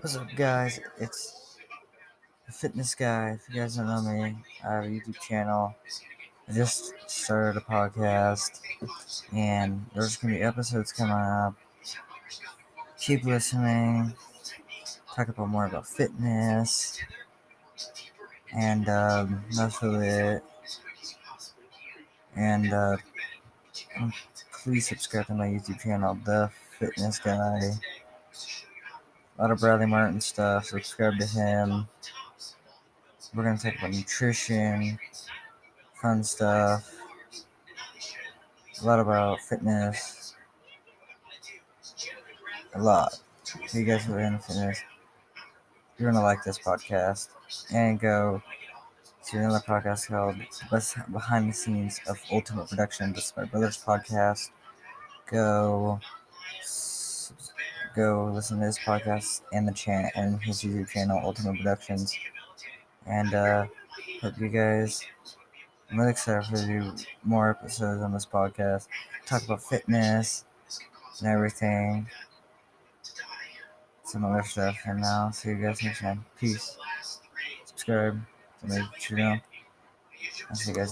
What's up, guys? It's the Fitness Guy. If you guys don't know me, I have a YouTube channel. I just started a podcast, and there's gonna be episodes coming up. Keep listening. Talk about more about fitness, and um, that's really it. And uh, please subscribe to my YouTube channel, The Fitness Guy. A lot of Bradley Martyn stuff. Subscribe to him. We're gonna talk about nutrition, fun stuff, a lot about fitness, a lot. If you guys are into fitness, you're gonna like this podcast. And go to another podcast called Behind the Scenes of Ultimate Production. This is my brother's podcast. Go go listen to his podcast and the channel and his YouTube channel, Ultimate Productions. And uh, hope you guys. I'm really excited for do more episodes on this podcast. Talk about fitness and everything. Some other stuff. And now, see you guys next time. Peace. Subscribe to my channel. I'll see you guys.